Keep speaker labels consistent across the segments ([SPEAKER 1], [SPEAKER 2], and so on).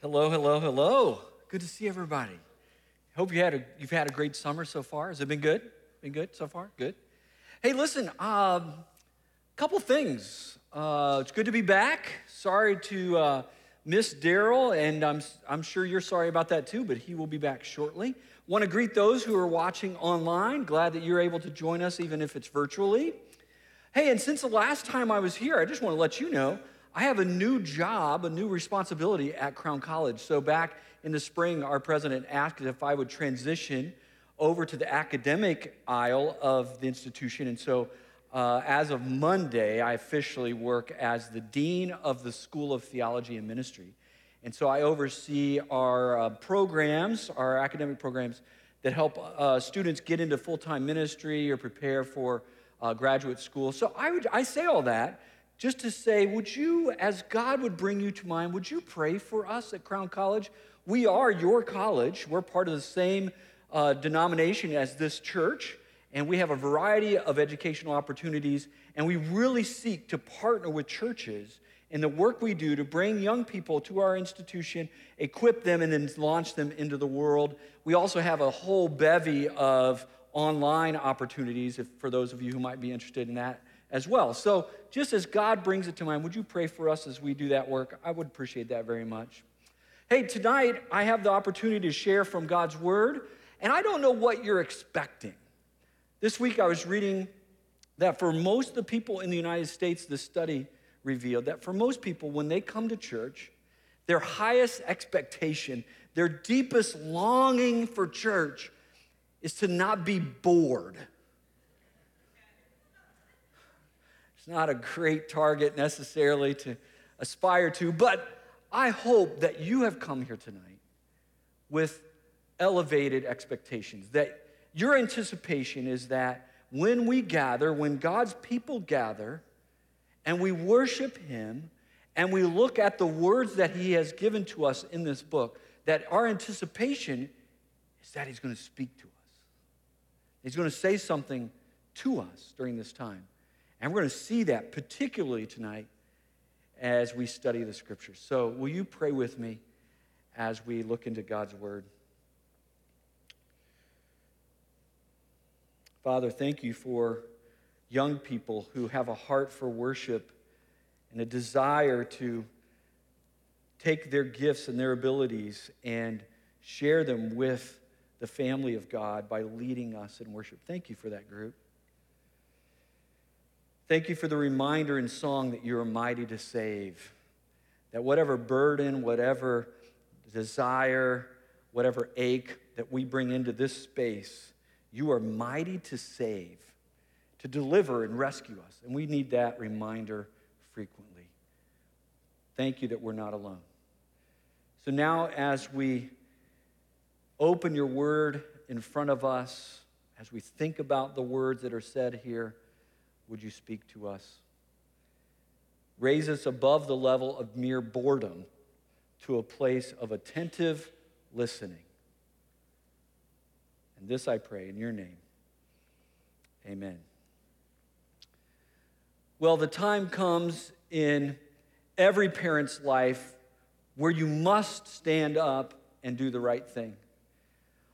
[SPEAKER 1] Hello, hello, hello. Good to see everybody. Hope you had a, you've had a great summer so far. Has it been good? Been good so far? Good. Hey, listen, a um, couple things. Uh, it's good to be back. Sorry to uh, miss Daryl, and I'm, I'm sure you're sorry about that too, but he will be back shortly. Want to greet those who are watching online. Glad that you're able to join us, even if it's virtually. Hey, and since the last time I was here, I just want to let you know I have a new job, a new responsibility at Crown College. So, back in the spring, our president asked if I would transition over to the academic aisle of the institution. And so, uh, as of Monday, I officially work as the dean of the School of Theology and Ministry. And so, I oversee our uh, programs, our academic programs that help uh, students get into full time ministry or prepare for uh, graduate school. So, I, would, I say all that just to say, would you, as God would bring you to mind, would you pray for us at Crown College? We are your college. We're part of the same uh, denomination as this church, and we have a variety of educational opportunities, and we really seek to partner with churches in the work we do to bring young people to our institution, equip them, and then launch them into the world. We also have a whole bevy of online opportunities if, for those of you who might be interested in that as well. So, just as God brings it to mind, would you pray for us as we do that work? I would appreciate that very much. Hey, tonight I have the opportunity to share from God's Word, and I don't know what you're expecting. This week I was reading that for most of the people in the United States, the study revealed that for most people, when they come to church, their highest expectation, their deepest longing for church is to not be bored. Not a great target necessarily to aspire to, but I hope that you have come here tonight with elevated expectations, that your anticipation is that when we gather, when God's people gather, and we worship Him, and we look at the words that He has given to us in this book, that our anticipation is that He's going to speak to us. He's going to say something to us during this time. And we're going to see that particularly tonight as we study the scriptures. So, will you pray with me as we look into God's word? Father, thank you for young people who have a heart for worship and a desire to take their gifts and their abilities and share them with the family of God by leading us in worship. Thank you for that group. Thank you for the reminder in song that you are mighty to save. That whatever burden, whatever desire, whatever ache that we bring into this space, you are mighty to save, to deliver and rescue us. And we need that reminder frequently. Thank you that we're not alone. So now, as we open your word in front of us, as we think about the words that are said here, would you speak to us? Raise us above the level of mere boredom to a place of attentive listening. And this I pray in your name. Amen. Well, the time comes in every parent's life where you must stand up and do the right thing.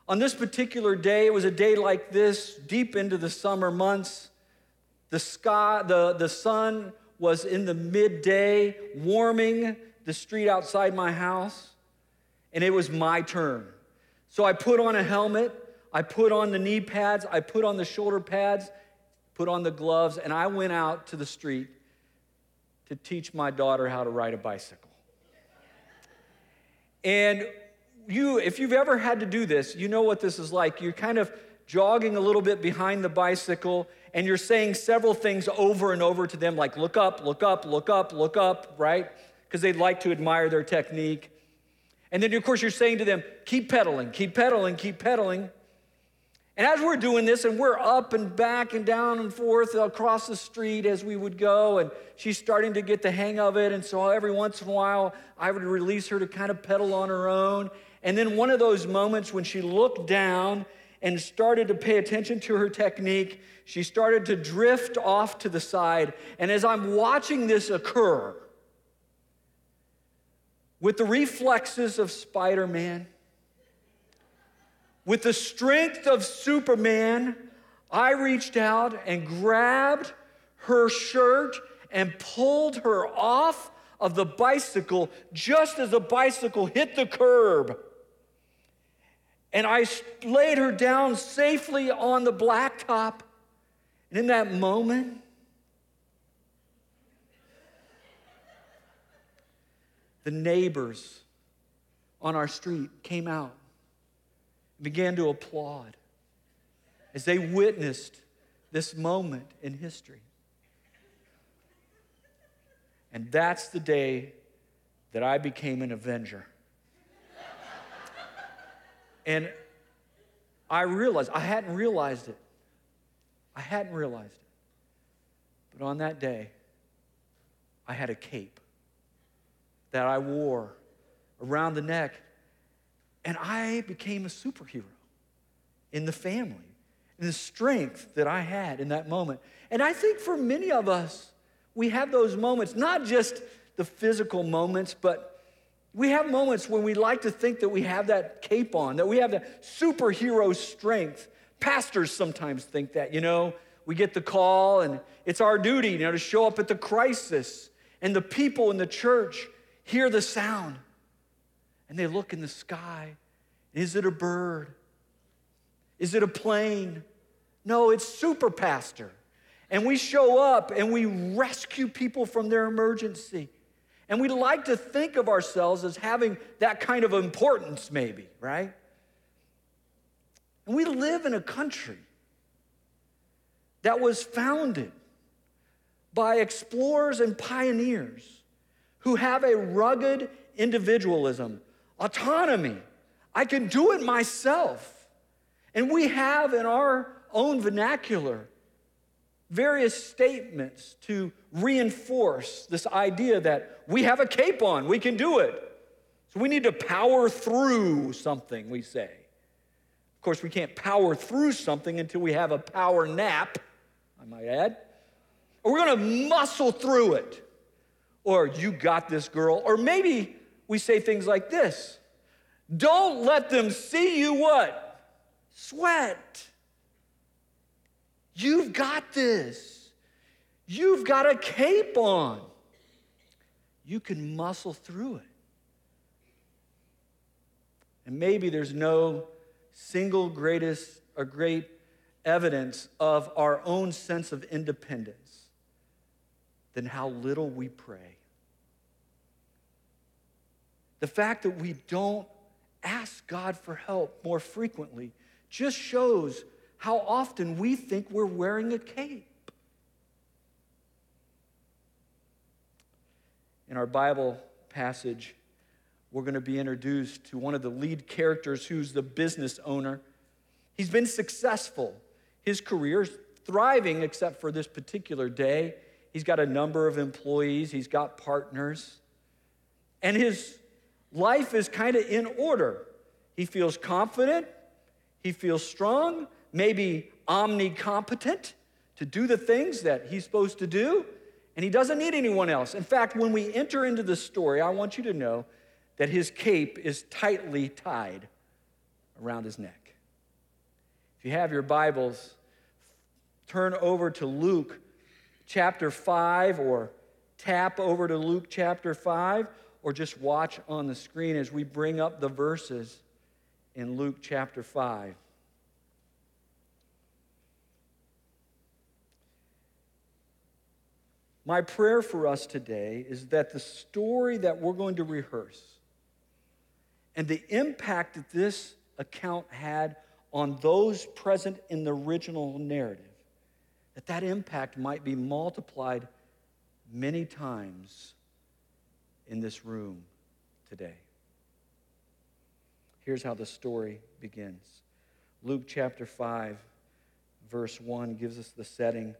[SPEAKER 1] On this particular day, it was a day like this, deep into the summer months. The sky, the, the sun was in the midday, warming the street outside my house, and it was my turn. So I put on a helmet, I put on the knee pads, I put on the shoulder pads, put on the gloves, and I went out to the street to teach my daughter how to ride a bicycle. And you, if you've ever had to do this, you know what this is like. You're kind of jogging a little bit behind the bicycle, and you're saying several things over and over to them, like look up, look up, look up, look up, right? Because they'd like to admire their technique. And then, of course, you're saying to them, keep pedaling, keep pedaling, keep pedaling. And as we're doing this, and we're up and back and down and forth across the street as we would go, and she's starting to get the hang of it. And so every once in a while, I would release her to kind of pedal on her own. And then one of those moments when she looked down and started to pay attention to her technique. She started to drift off to the side. And as I'm watching this occur, with the reflexes of Spider Man, with the strength of Superman, I reached out and grabbed her shirt and pulled her off of the bicycle just as the bicycle hit the curb. And I laid her down safely on the blacktop. And in that moment, the neighbors on our street came out and began to applaud as they witnessed this moment in history. And that's the day that I became an avenger. And I realized, I hadn't realized it. I hadn't realized it. But on that day, I had a cape that I wore around the neck, and I became a superhero in the family, in the strength that I had in that moment. And I think for many of us, we have those moments, not just the physical moments, but we have moments when we like to think that we have that cape on, that we have that superhero strength. Pastors sometimes think that, you know, we get the call and it's our duty, you know, to show up at the crisis. And the people in the church hear the sound and they look in the sky. Is it a bird? Is it a plane? No, it's super pastor and we show up and we rescue people from their emergency. And we like to think of ourselves as having that kind of importance, maybe, right? And we live in a country that was founded by explorers and pioneers who have a rugged individualism, autonomy. I can do it myself. And we have in our own vernacular various statements to reinforce this idea that we have a cape on, we can do it. So we need to power through something, we say. Of course, we can't power through something until we have a power nap, I might add. Or we're gonna muscle through it. Or you got this girl. Or maybe we say things like this Don't let them see you what? Sweat. You've got this. You've got a cape on. You can muscle through it. And maybe there's no single greatest or great evidence of our own sense of independence than how little we pray. The fact that we don't ask God for help more frequently just shows how often we think we're wearing a cape. In our Bible passage, we're going to be introduced to one of the lead characters who's the business owner. He's been successful. His career's thriving except for this particular day. He's got a number of employees, he's got partners, and his life is kind of in order. He feels confident, he feels strong, maybe omnicompetent to do the things that he's supposed to do, and he doesn't need anyone else. In fact, when we enter into the story, I want you to know that his cape is tightly tied around his neck. If you have your Bibles, turn over to Luke chapter 5 or tap over to Luke chapter 5 or just watch on the screen as we bring up the verses in Luke chapter 5. My prayer for us today is that the story that we're going to rehearse and the impact that this account had on those present in the original narrative, that that impact might be multiplied many times in this room today. Here's how the story begins Luke chapter 5, verse 1 gives us the setting.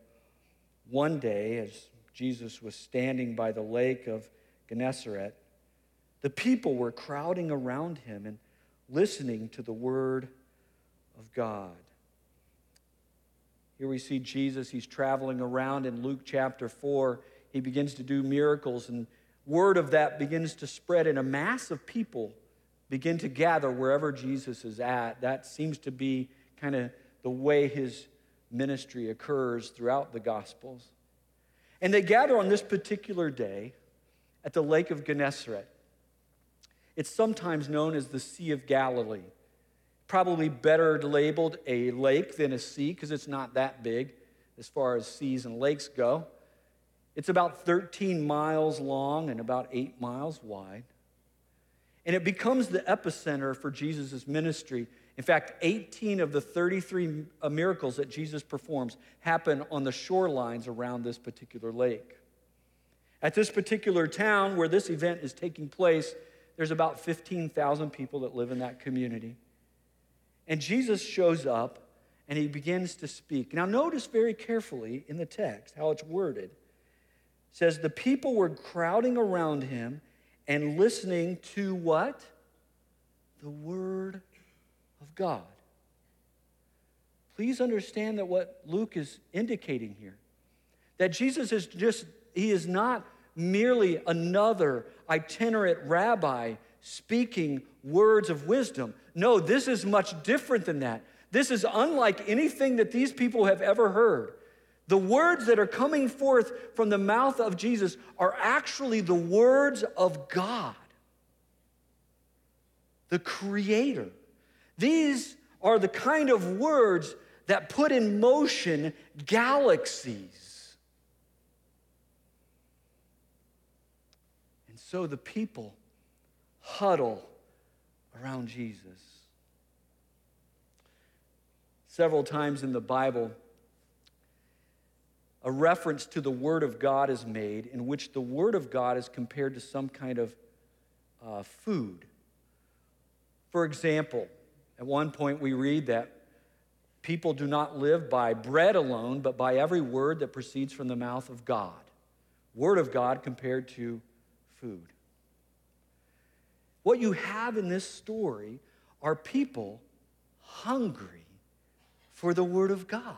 [SPEAKER 1] One day, as Jesus was standing by the lake of Gennesaret, the people were crowding around him and listening to the word of God. Here we see Jesus, he's traveling around in Luke chapter 4. He begins to do miracles, and word of that begins to spread, and a mass of people begin to gather wherever Jesus is at. That seems to be kind of the way his ministry occurs throughout the Gospels. And they gather on this particular day at the Lake of Gennesaret. It's sometimes known as the Sea of Galilee. Probably better labeled a lake than a sea because it's not that big as far as seas and lakes go. It's about 13 miles long and about eight miles wide. And it becomes the epicenter for Jesus' ministry. In fact, 18 of the 33 uh, miracles that Jesus performs happen on the shorelines around this particular lake. At this particular town where this event is taking place, there's about 15,000 people that live in that community. And Jesus shows up and he begins to speak. Now, notice very carefully in the text how it's worded. It says, The people were crowding around him and listening to what? The word of God. Please understand that what Luke is indicating here, that Jesus is just, he is not merely another itinerant rabbi speaking words of wisdom. No, this is much different than that. This is unlike anything that these people have ever heard. The words that are coming forth from the mouth of Jesus are actually the words of God, the Creator. These are the kind of words that put in motion galaxies. And so the people huddle around Jesus. Several times in the Bible, a reference to the Word of God is made in which the Word of God is compared to some kind of uh, food. For example, at one point we read that people do not live by bread alone, but by every word that proceeds from the mouth of God. Word of God compared to food. What you have in this story are people hungry for the Word of God.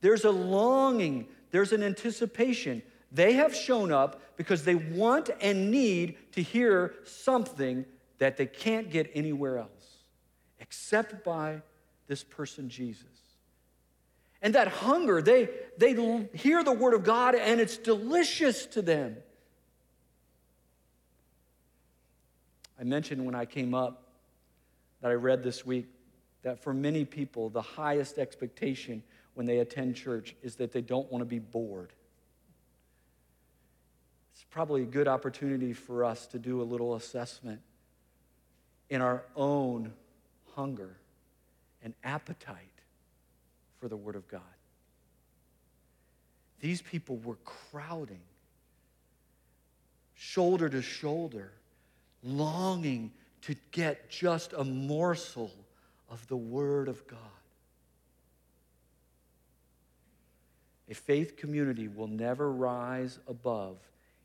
[SPEAKER 1] There's a longing, there's an anticipation. They have shown up because they want and need to hear something that they can't get anywhere else except by this person, Jesus. And that hunger, they, they hear the Word of God and it's delicious to them. I mentioned when I came up that I read this week that for many people, the highest expectation when they attend church is that they don't want to be bored. It's probably a good opportunity for us to do a little assessment in our own hunger and appetite for the Word of God. These people were crowding, shoulder to shoulder longing to get just a morsel of the Word of God. A faith community will never rise above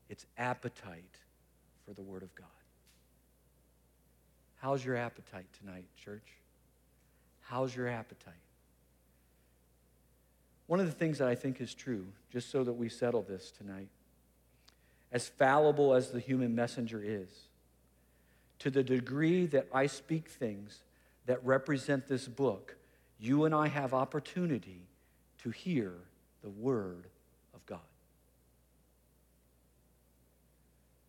[SPEAKER 1] its appetite for the Word of God. How's your appetite tonight, church? How's your appetite? One of the things that I think is true, just so that we settle this tonight, as fallible as the human messenger is, to the degree that I speak things that represent this book, you and I have opportunity to hear the word of God.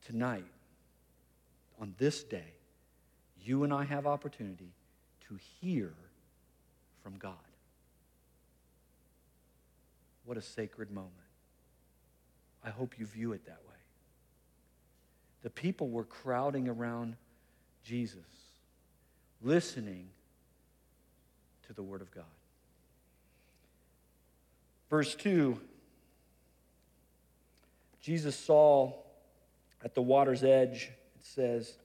[SPEAKER 1] Tonight, on this day, you and I have opportunity to hear from God. What a sacred moment. I hope you view it that way. The people were crowding around Jesus, listening to the Word of God. Verse 2 Jesus saw at the water's edge, it says,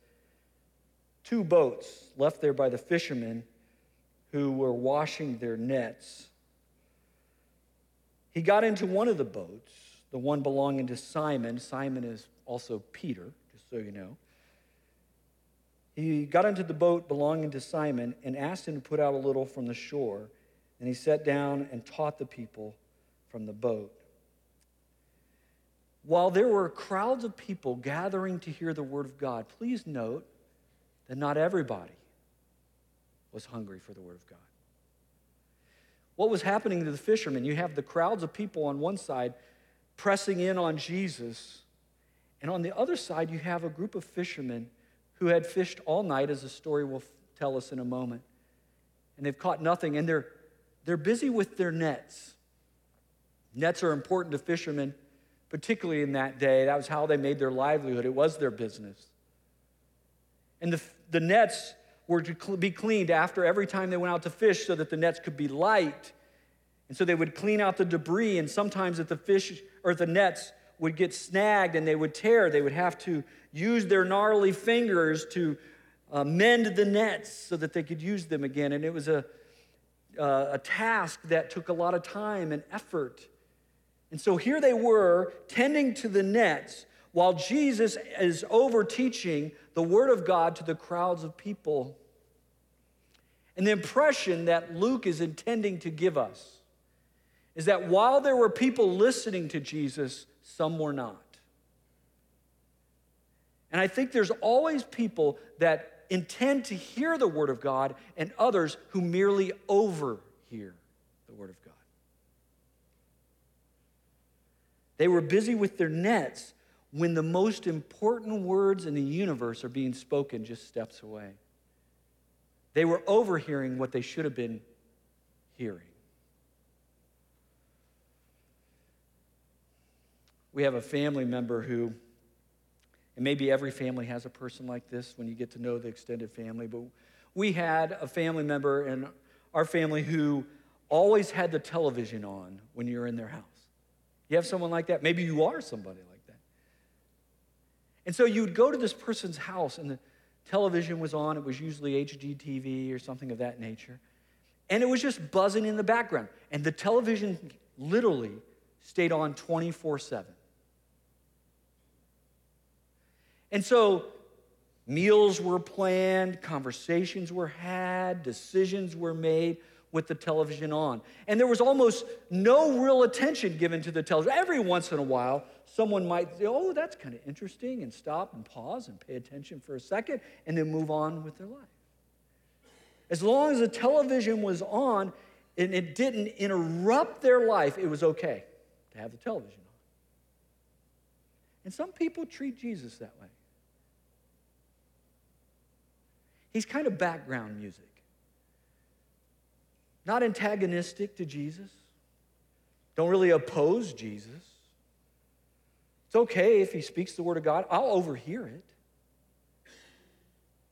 [SPEAKER 1] two boats left there by the fishermen who were washing their nets. He got into one of the boats, the one belonging to Simon. Simon is also Peter, just so you know. He got into the boat belonging to Simon and asked him to put out a little from the shore. And he sat down and taught the people from the boat. while there were crowds of people gathering to hear the word of God, please note that not everybody was hungry for the word of God. What was happening to the fishermen? You have the crowds of people on one side pressing in on Jesus, and on the other side, you have a group of fishermen who had fished all night, as the story will tell us in a moment, and they've caught nothing, and they're, they're busy with their nets. Nets are important to fishermen, particularly in that day. That was how they made their livelihood, it was their business. And the, the nets were to be cleaned after every time they went out to fish so that the nets could be light. And so they would clean out the debris, and sometimes if the fish or the nets would get snagged and they would tear, they would have to use their gnarly fingers to uh, mend the nets so that they could use them again. And it was a, uh, a task that took a lot of time and effort. And so here they were tending to the nets while Jesus is over teaching the Word of God to the crowds of people. And the impression that Luke is intending to give us is that while there were people listening to Jesus, some were not. And I think there's always people that intend to hear the Word of God and others who merely overhear the Word of God. They were busy with their nets when the most important words in the universe are being spoken just steps away. They were overhearing what they should have been hearing. We have a family member who and maybe every family has a person like this when you get to know the extended family. But we had a family member in our family who always had the television on when you're in their house. You have someone like that? Maybe you are somebody. And so you'd go to this person's house and the television was on. It was usually HGTV or something of that nature. And it was just buzzing in the background. And the television literally stayed on 24 7. And so meals were planned, conversations were had, decisions were made with the television on. And there was almost no real attention given to the television. Every once in a while, someone might say, Oh, that's kind of interesting, and stop and pause and pay attention for a second, and then move on with their life. As long as the television was on and it didn't interrupt their life, it was okay to have the television on. And some people treat Jesus that way. He's kind of background music. Not antagonistic to Jesus. Don't really oppose Jesus. It's okay if he speaks the word of God, I'll overhear it.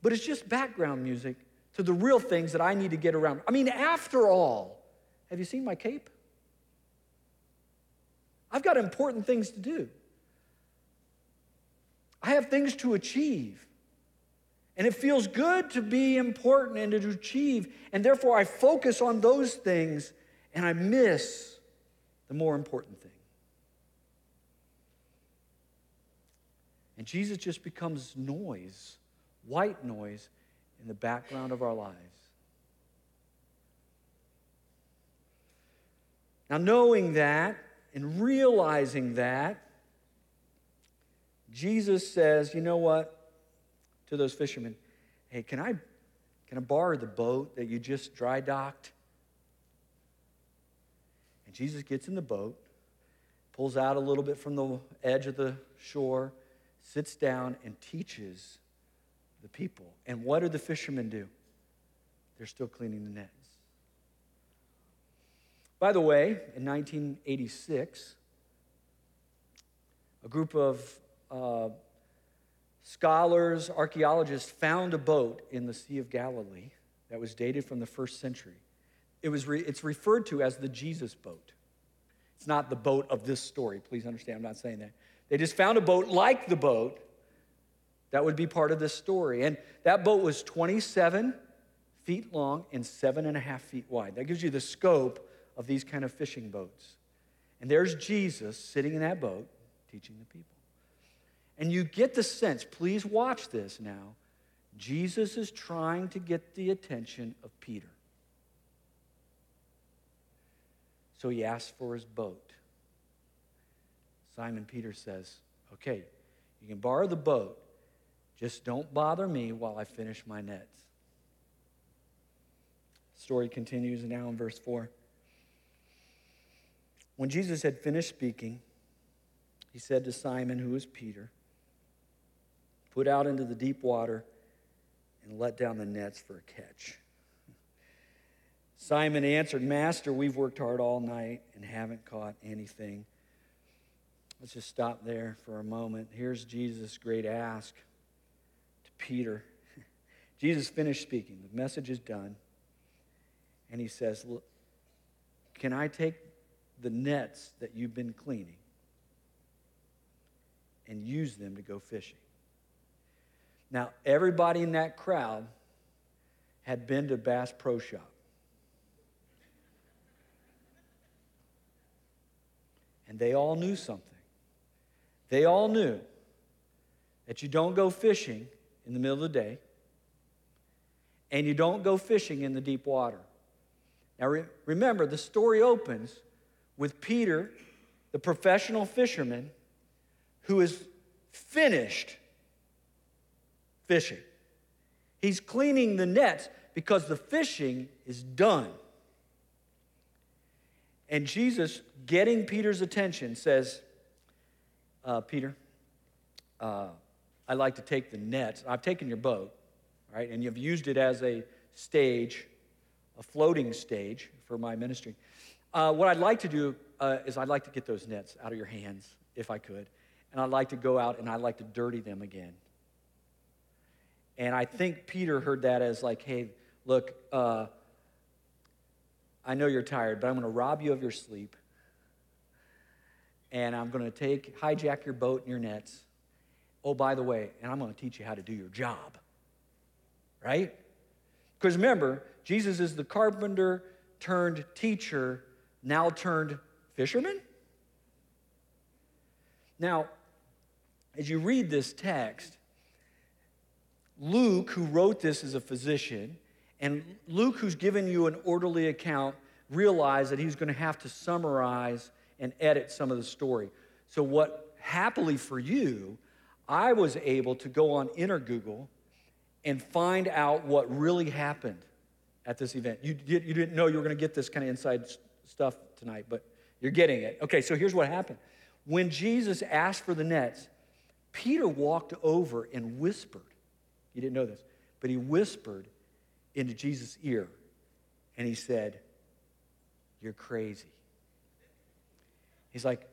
[SPEAKER 1] But it's just background music to the real things that I need to get around. I mean, after all, have you seen my cape? I've got important things to do. I have things to achieve. And it feels good to be important and to achieve. And therefore, I focus on those things and I miss the more important thing. And Jesus just becomes noise, white noise, in the background of our lives. Now, knowing that and realizing that, Jesus says, you know what? To those fishermen, hey, can I, can I borrow the boat that you just dry docked? And Jesus gets in the boat, pulls out a little bit from the edge of the shore, sits down, and teaches the people. And what do the fishermen do? They're still cleaning the nets. By the way, in 1986, a group of uh, Scholars, archaeologists found a boat in the Sea of Galilee that was dated from the first century. It was re- it's referred to as the Jesus boat. It's not the boat of this story. Please understand, I'm not saying that. They just found a boat like the boat that would be part of this story. And that boat was 27 feet long and seven and a half feet wide. That gives you the scope of these kind of fishing boats. And there's Jesus sitting in that boat teaching the people. And you get the sense, please watch this now. Jesus is trying to get the attention of Peter. So he asks for his boat. Simon Peter says, Okay, you can borrow the boat, just don't bother me while I finish my nets. Story continues now in verse 4. When Jesus had finished speaking, he said to Simon, who was Peter, Put out into the deep water and let down the nets for a catch. Simon answered, Master, we've worked hard all night and haven't caught anything. Let's just stop there for a moment. Here's Jesus' great ask to Peter. Jesus finished speaking. The message is done. And he says, Look, Can I take the nets that you've been cleaning and use them to go fishing? Now, everybody in that crowd had been to Bass Pro Shop. And they all knew something. They all knew that you don't go fishing in the middle of the day and you don't go fishing in the deep water. Now, re- remember, the story opens with Peter, the professional fisherman, who is finished fishing. He's cleaning the nets because the fishing is done. And Jesus, getting Peter's attention, says, uh, Peter, uh, I like to take the nets. I've taken your boat, right? And you've used it as a stage, a floating stage for my ministry. Uh, what I'd like to do uh, is I'd like to get those nets out of your hands, if I could. And I'd like to go out and I'd like to dirty them again. And I think Peter heard that as like, hey, look, uh, I know you're tired, but I'm going to rob you of your sleep. And I'm going to take, hijack your boat and your nets. Oh, by the way, and I'm going to teach you how to do your job. Right? Because remember, Jesus is the carpenter turned teacher, now turned fisherman. Now, as you read this text, Luke, who wrote this as a physician, and Luke, who's given you an orderly account, realized that he's going to have to summarize and edit some of the story. So, what happily for you, I was able to go on inner Google and find out what really happened at this event. You, you didn't know you were going to get this kind of inside stuff tonight, but you're getting it. Okay, so here's what happened. When Jesus asked for the nets, Peter walked over and whispered. He didn't know this, but he whispered into Jesus' ear and he said, You're crazy. He's like,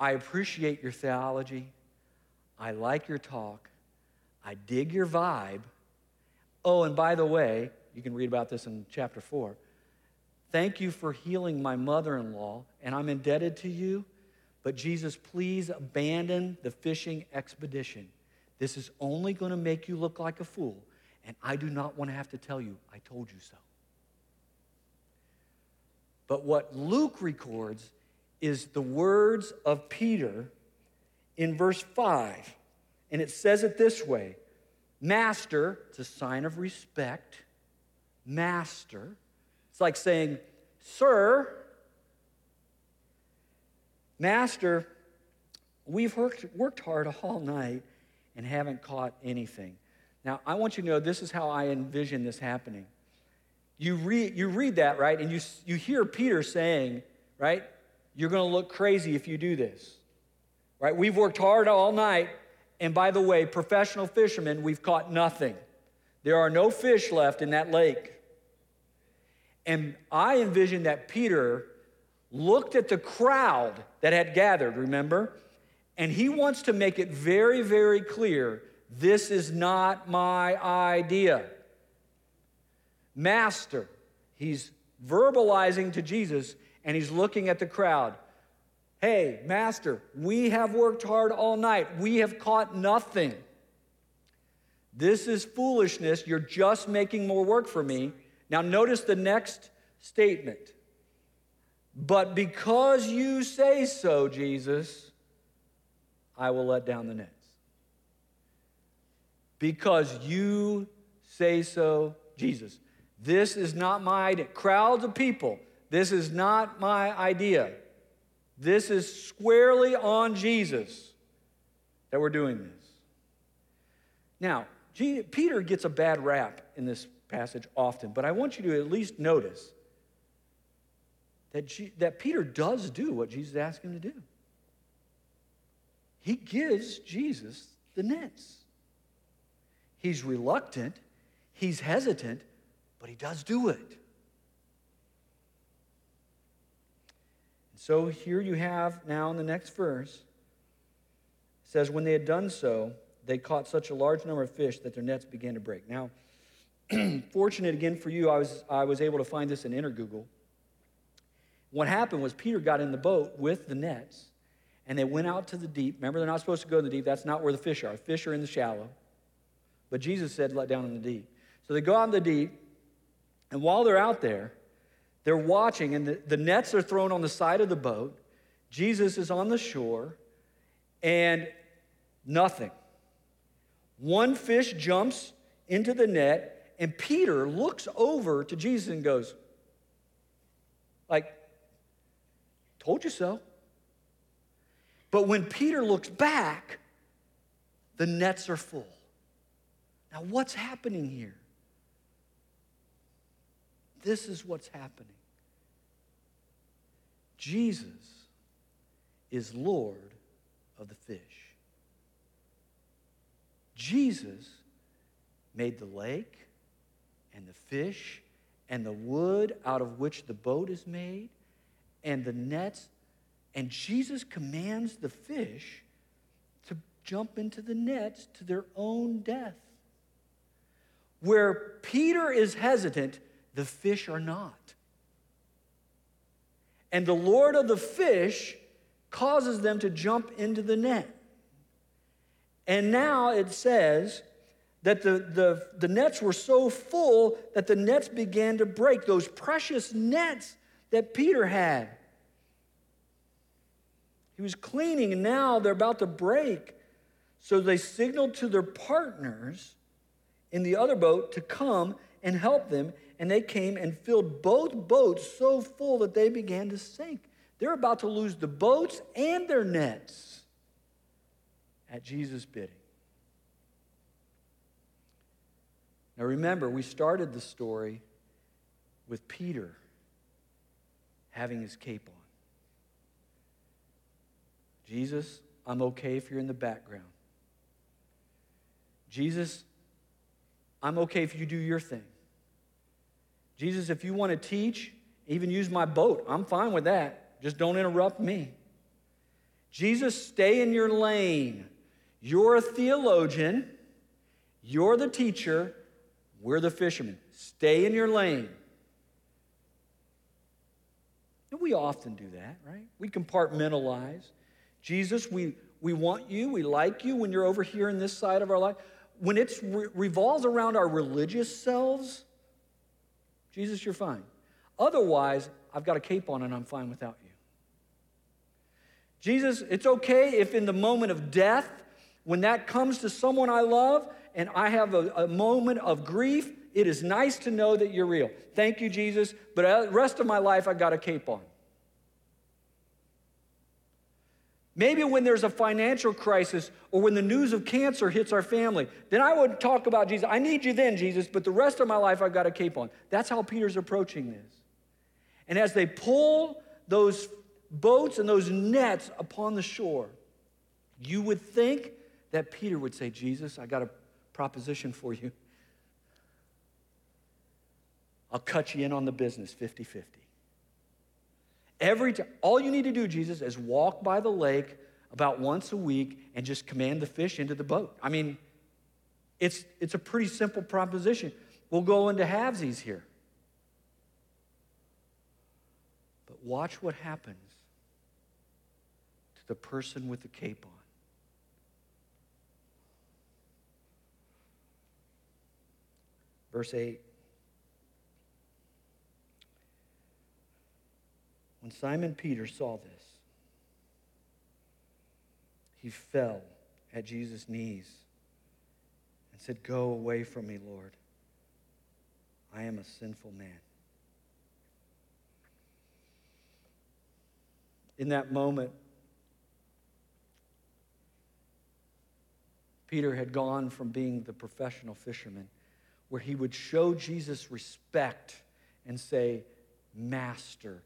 [SPEAKER 1] I appreciate your theology. I like your talk. I dig your vibe. Oh, and by the way, you can read about this in chapter 4. Thank you for healing my mother in law, and I'm indebted to you. But Jesus, please abandon the fishing expedition. This is only going to make you look like a fool and I do not want to have to tell you, I told you so. But what Luke records is the words of Peter in verse 5. And it says it this way Master, it's a sign of respect. Master. It's like saying, Sir, Master, we've worked, worked hard all night and haven't caught anything. Now, I want you to know this is how I envision this happening. You read, you read that, right? And you, you hear Peter saying, right? You're going to look crazy if you do this, right? We've worked hard all night. And by the way, professional fishermen, we've caught nothing. There are no fish left in that lake. And I envision that Peter looked at the crowd that had gathered, remember? And he wants to make it very, very clear this is not my idea. Master, he's verbalizing to Jesus and he's looking at the crowd. Hey, Master, we have worked hard all night. We have caught nothing. This is foolishness. You're just making more work for me. Now, notice the next statement. But because you say so, Jesus, I will let down the nets. because you say so, Jesus. This is not my idea. Crowds of people, this is not my idea. This is squarely on Jesus that we're doing this. Now, Peter gets a bad rap in this passage often, but I want you to at least notice that, that Peter does do what Jesus asked him to do. He gives Jesus the nets. He's reluctant, he's hesitant, but he does do it. And so here you have now in the next verse says, When they had done so, they caught such a large number of fish that their nets began to break. Now, fortunate again for you, I was, I was able to find this in Inner Google. What happened was Peter got in the boat with the nets, and they went out to the deep. Remember, they're not supposed to go in the deep. That's not where the fish are. Fish are in the shallow. But Jesus said, let down in the deep. So they go out in the deep, and while they're out there, they're watching, and the, the nets are thrown on the side of the boat. Jesus is on the shore, and nothing. One fish jumps into the net, and Peter looks over to Jesus and goes, like, told you so. But when Peter looks back, the nets are full. Now, what's happening here? This is what's happening. Jesus is Lord of the fish. Jesus made the lake and the fish and the wood out of which the boat is made and the nets. And Jesus commands the fish to jump into the nets to their own death. Where Peter is hesitant, the fish are not. And the Lord of the fish causes them to jump into the net. And now it says that the, the, the nets were so full that the nets began to break, those precious nets that Peter had. He was cleaning, and now they're about to break. So they signaled to their partners in the other boat to come and help them, and they came and filled both boats so full that they began to sink. They're about to lose the boats and their nets at Jesus' bidding. Now remember, we started the story with Peter having his cape on. Jesus, I'm okay if you're in the background. Jesus, I'm okay if you do your thing. Jesus, if you want to teach, even use my boat, I'm fine with that. Just don't interrupt me. Jesus, stay in your lane. You're a theologian, you're the teacher, we're the fishermen. Stay in your lane. And we often do that, right? We compartmentalize. Jesus, we, we want you, we like you when you're over here in this side of our life. When it re- revolves around our religious selves, Jesus, you're fine. Otherwise, I've got a cape on and I'm fine without you. Jesus, it's okay if in the moment of death, when that comes to someone I love and I have a, a moment of grief, it is nice to know that you're real. Thank you, Jesus, but the rest of my life I've got a cape on. Maybe when there's a financial crisis or when the news of cancer hits our family, then I would talk about Jesus. I need you then, Jesus, but the rest of my life I've got a cape on. That's how Peter's approaching this. And as they pull those boats and those nets upon the shore, you would think that Peter would say, Jesus, I got a proposition for you. I'll cut you in on the business 50 50. Every time, all you need to do, Jesus, is walk by the lake about once a week and just command the fish into the boat. I mean, it's, it's a pretty simple proposition. We'll go into halvesies here. But watch what happens to the person with the cape on. Verse 8. When Simon Peter saw this, he fell at Jesus' knees and said, Go away from me, Lord. I am a sinful man. In that moment, Peter had gone from being the professional fisherman, where he would show Jesus respect and say, Master,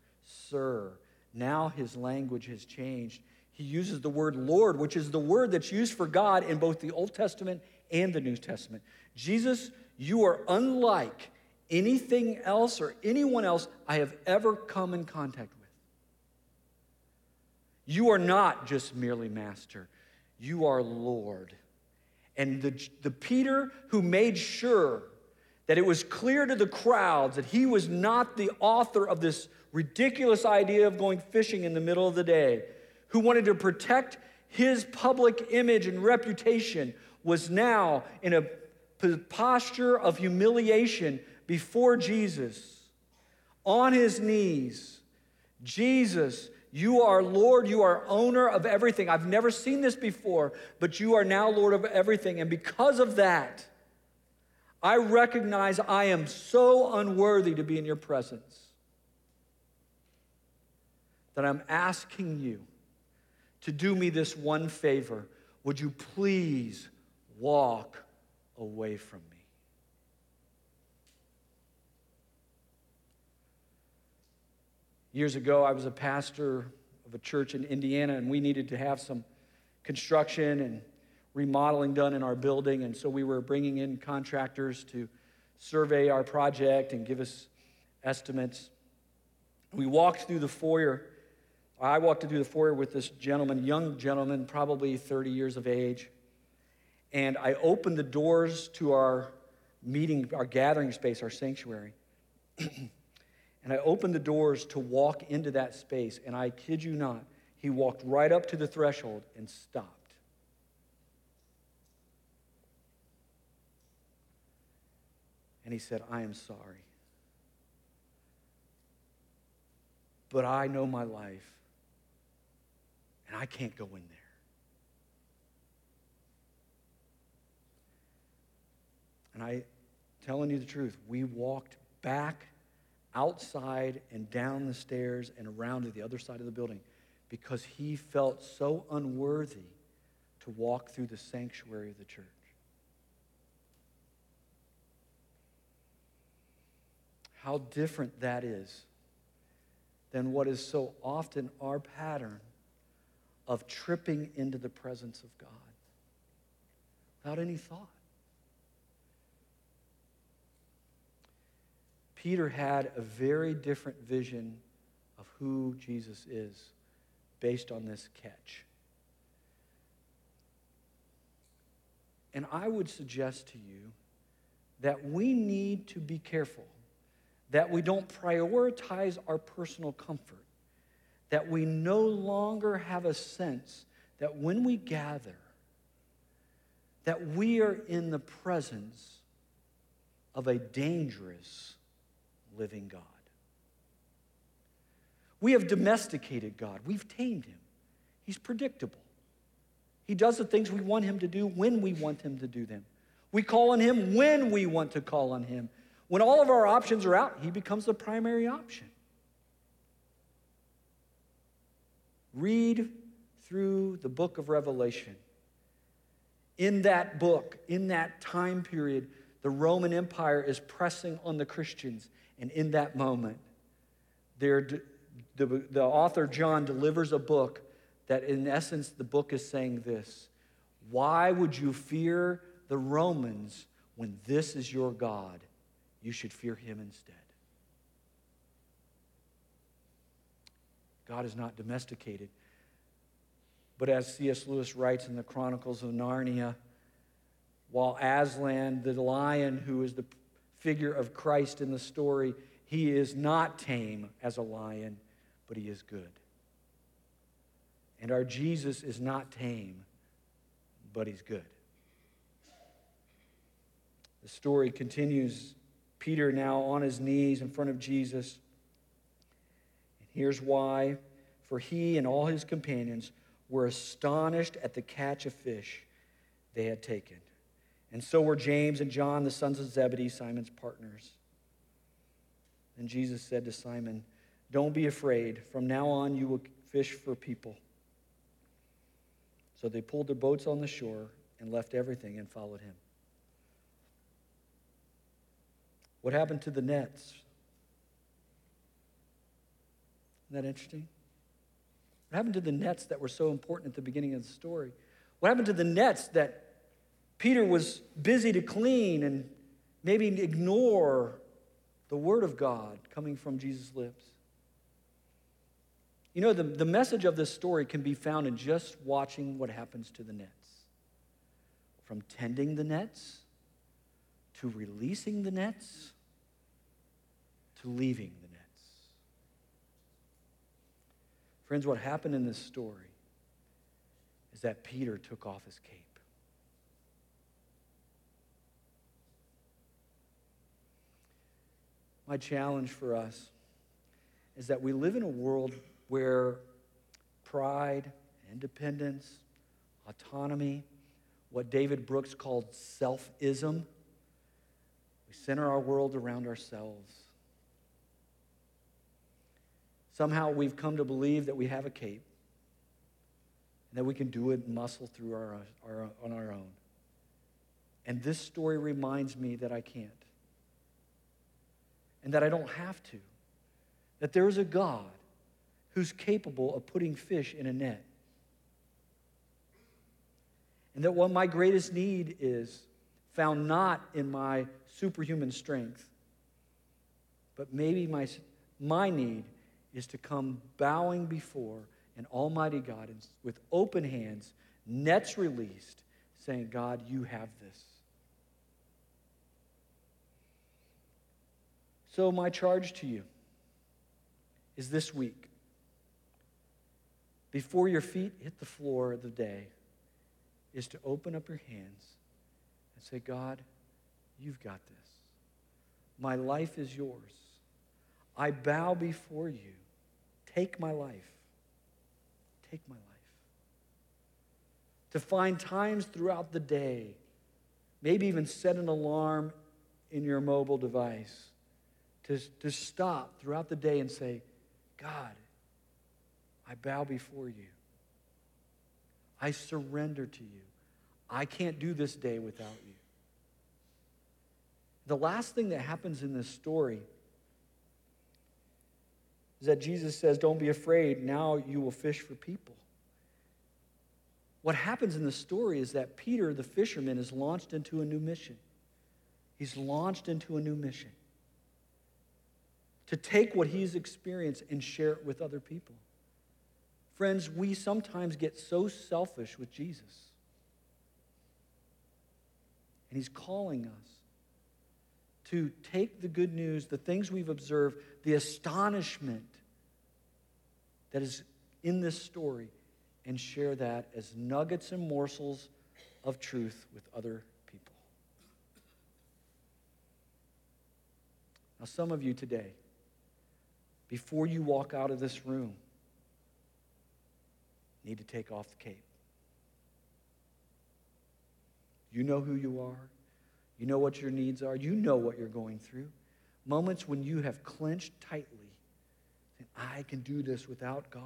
[SPEAKER 1] Sir. Now his language has changed. He uses the word Lord, which is the word that's used for God in both the Old Testament and the New Testament. Jesus, you are unlike anything else or anyone else I have ever come in contact with. You are not just merely master, you are Lord. And the, the Peter who made sure that it was clear to the crowds that he was not the author of this ridiculous idea of going fishing in the middle of the day, who wanted to protect his public image and reputation, was now in a posture of humiliation before Jesus, on his knees. Jesus, you are Lord, you are owner of everything. I've never seen this before, but you are now Lord of everything. And because of that, I recognize I am so unworthy to be in your presence that I'm asking you to do me this one favor. Would you please walk away from me? Years ago, I was a pastor of a church in Indiana, and we needed to have some construction and remodeling done in our building. And so we were bringing in contractors to survey our project and give us estimates. We walked through the foyer. I walked through the foyer with this gentleman, young gentleman, probably 30 years of age. And I opened the doors to our meeting, our gathering space, our sanctuary. And I opened the doors to walk into that space, and I kid you not, he walked right up to the threshold and stopped. And he said, I am sorry. But I know my life, and I can't go in there. And I, telling you the truth, we walked back outside and down the stairs and around to the other side of the building because he felt so unworthy to walk through the sanctuary of the church. How different that is than what is so often our pattern of tripping into the presence of God without any thought. Peter had a very different vision of who Jesus is based on this catch. And I would suggest to you that we need to be careful that we don't prioritize our personal comfort, that we no longer have a sense that when we gather, that we are in the presence of a dangerous living God. We have domesticated God, we've tamed him. He's predictable. He does the things we want him to do when we want him to do them. We call on him when we want to call on him. When all of our options are out, he becomes the primary option. Read through the book of Revelation. In that book, in that time period, the Roman Empire is pressing on the Christians and in that moment, the, the author John delivers a book that, in essence, the book is saying this Why would you fear the Romans when this is your God? You should fear him instead. God is not domesticated. But as C.S. Lewis writes in the Chronicles of Narnia, while Aslan, the lion who is the figure of Christ in the story. He is not tame as a lion, but he is good. And our Jesus is not tame, but he's good. The story continues. Peter now on his knees in front of Jesus. And here's why. For he and all his companions were astonished at the catch of fish they had taken. And so were James and John, the sons of Zebedee, Simon's partners. And Jesus said to Simon, Don't be afraid. From now on, you will fish for people. So they pulled their boats on the shore and left everything and followed him. What happened to the nets? Isn't that interesting? What happened to the nets that were so important at the beginning of the story? What happened to the nets that Peter was busy to clean and maybe ignore the word of God coming from Jesus' lips? You know, the, the message of this story can be found in just watching what happens to the nets. From tending the nets, to releasing the nets, to leaving the nets. Friends, what happened in this story is that Peter took off his cape. My challenge for us is that we live in a world where pride, independence, autonomy, what David Brooks called selfism, we center our world around ourselves. Somehow we've come to believe that we have a cape and that we can do it muscle through our, our, on our own. And this story reminds me that I can't and that I don't have to. That there is a God who's capable of putting fish in a net. And that what my greatest need is found not in my superhuman strength, but maybe my, my need is to come bowing before an almighty God and with open hands, nets released, saying, God, you have this. So, my charge to you is this week before your feet hit the floor of the day, is to open up your hands and say, God, you've got this. My life is yours. I bow before you. Take my life. Take my life. To find times throughout the day, maybe even set an alarm in your mobile device, to, to stop throughout the day and say, God, I bow before you. I surrender to you. I can't do this day without you. The last thing that happens in this story is that Jesus says, Don't be afraid, now you will fish for people. What happens in the story is that Peter, the fisherman, is launched into a new mission. He's launched into a new mission to take what he's experienced and share it with other people. Friends, we sometimes get so selfish with Jesus. And he's calling us to take the good news, the things we've observed, the astonishment that is in this story, and share that as nuggets and morsels of truth with other people. Now, some of you today, before you walk out of this room, need to take off the cape. You know who you are. You know what your needs are. You know what you're going through. Moments when you have clenched tightly, and I can do this without God.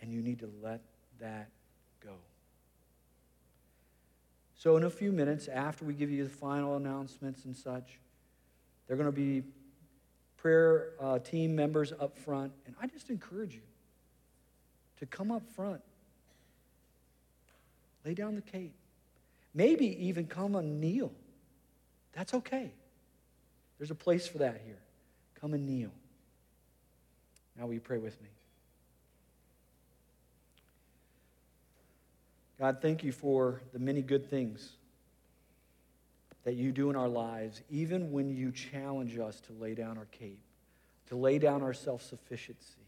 [SPEAKER 1] And you need to let that go. So, in a few minutes, after we give you the final announcements and such, there are going to be prayer uh, team members up front. And I just encourage you to come up front, lay down the cape, maybe even come and kneel. That's okay. There's a place for that here. Come and kneel. Now, will you pray with me? God, thank you for the many good things that you do in our lives, even when you challenge us to lay down our cape, to lay down our self sufficiency.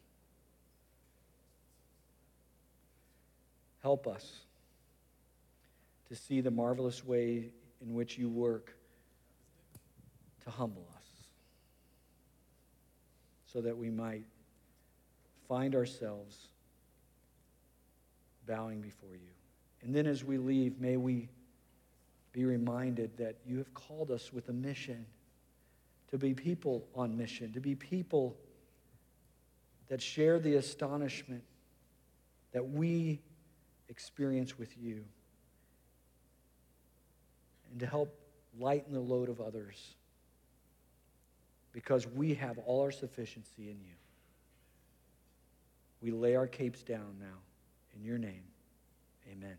[SPEAKER 1] Help us to see the marvelous way in which you work to humble us so that we might find ourselves bowing before you. And then as we leave, may we be reminded that you have called us with a mission to be people on mission, to be people that share the astonishment that we experience with you and to help lighten the load of others because we have all our sufficiency in you. We lay our capes down now. In your name, amen.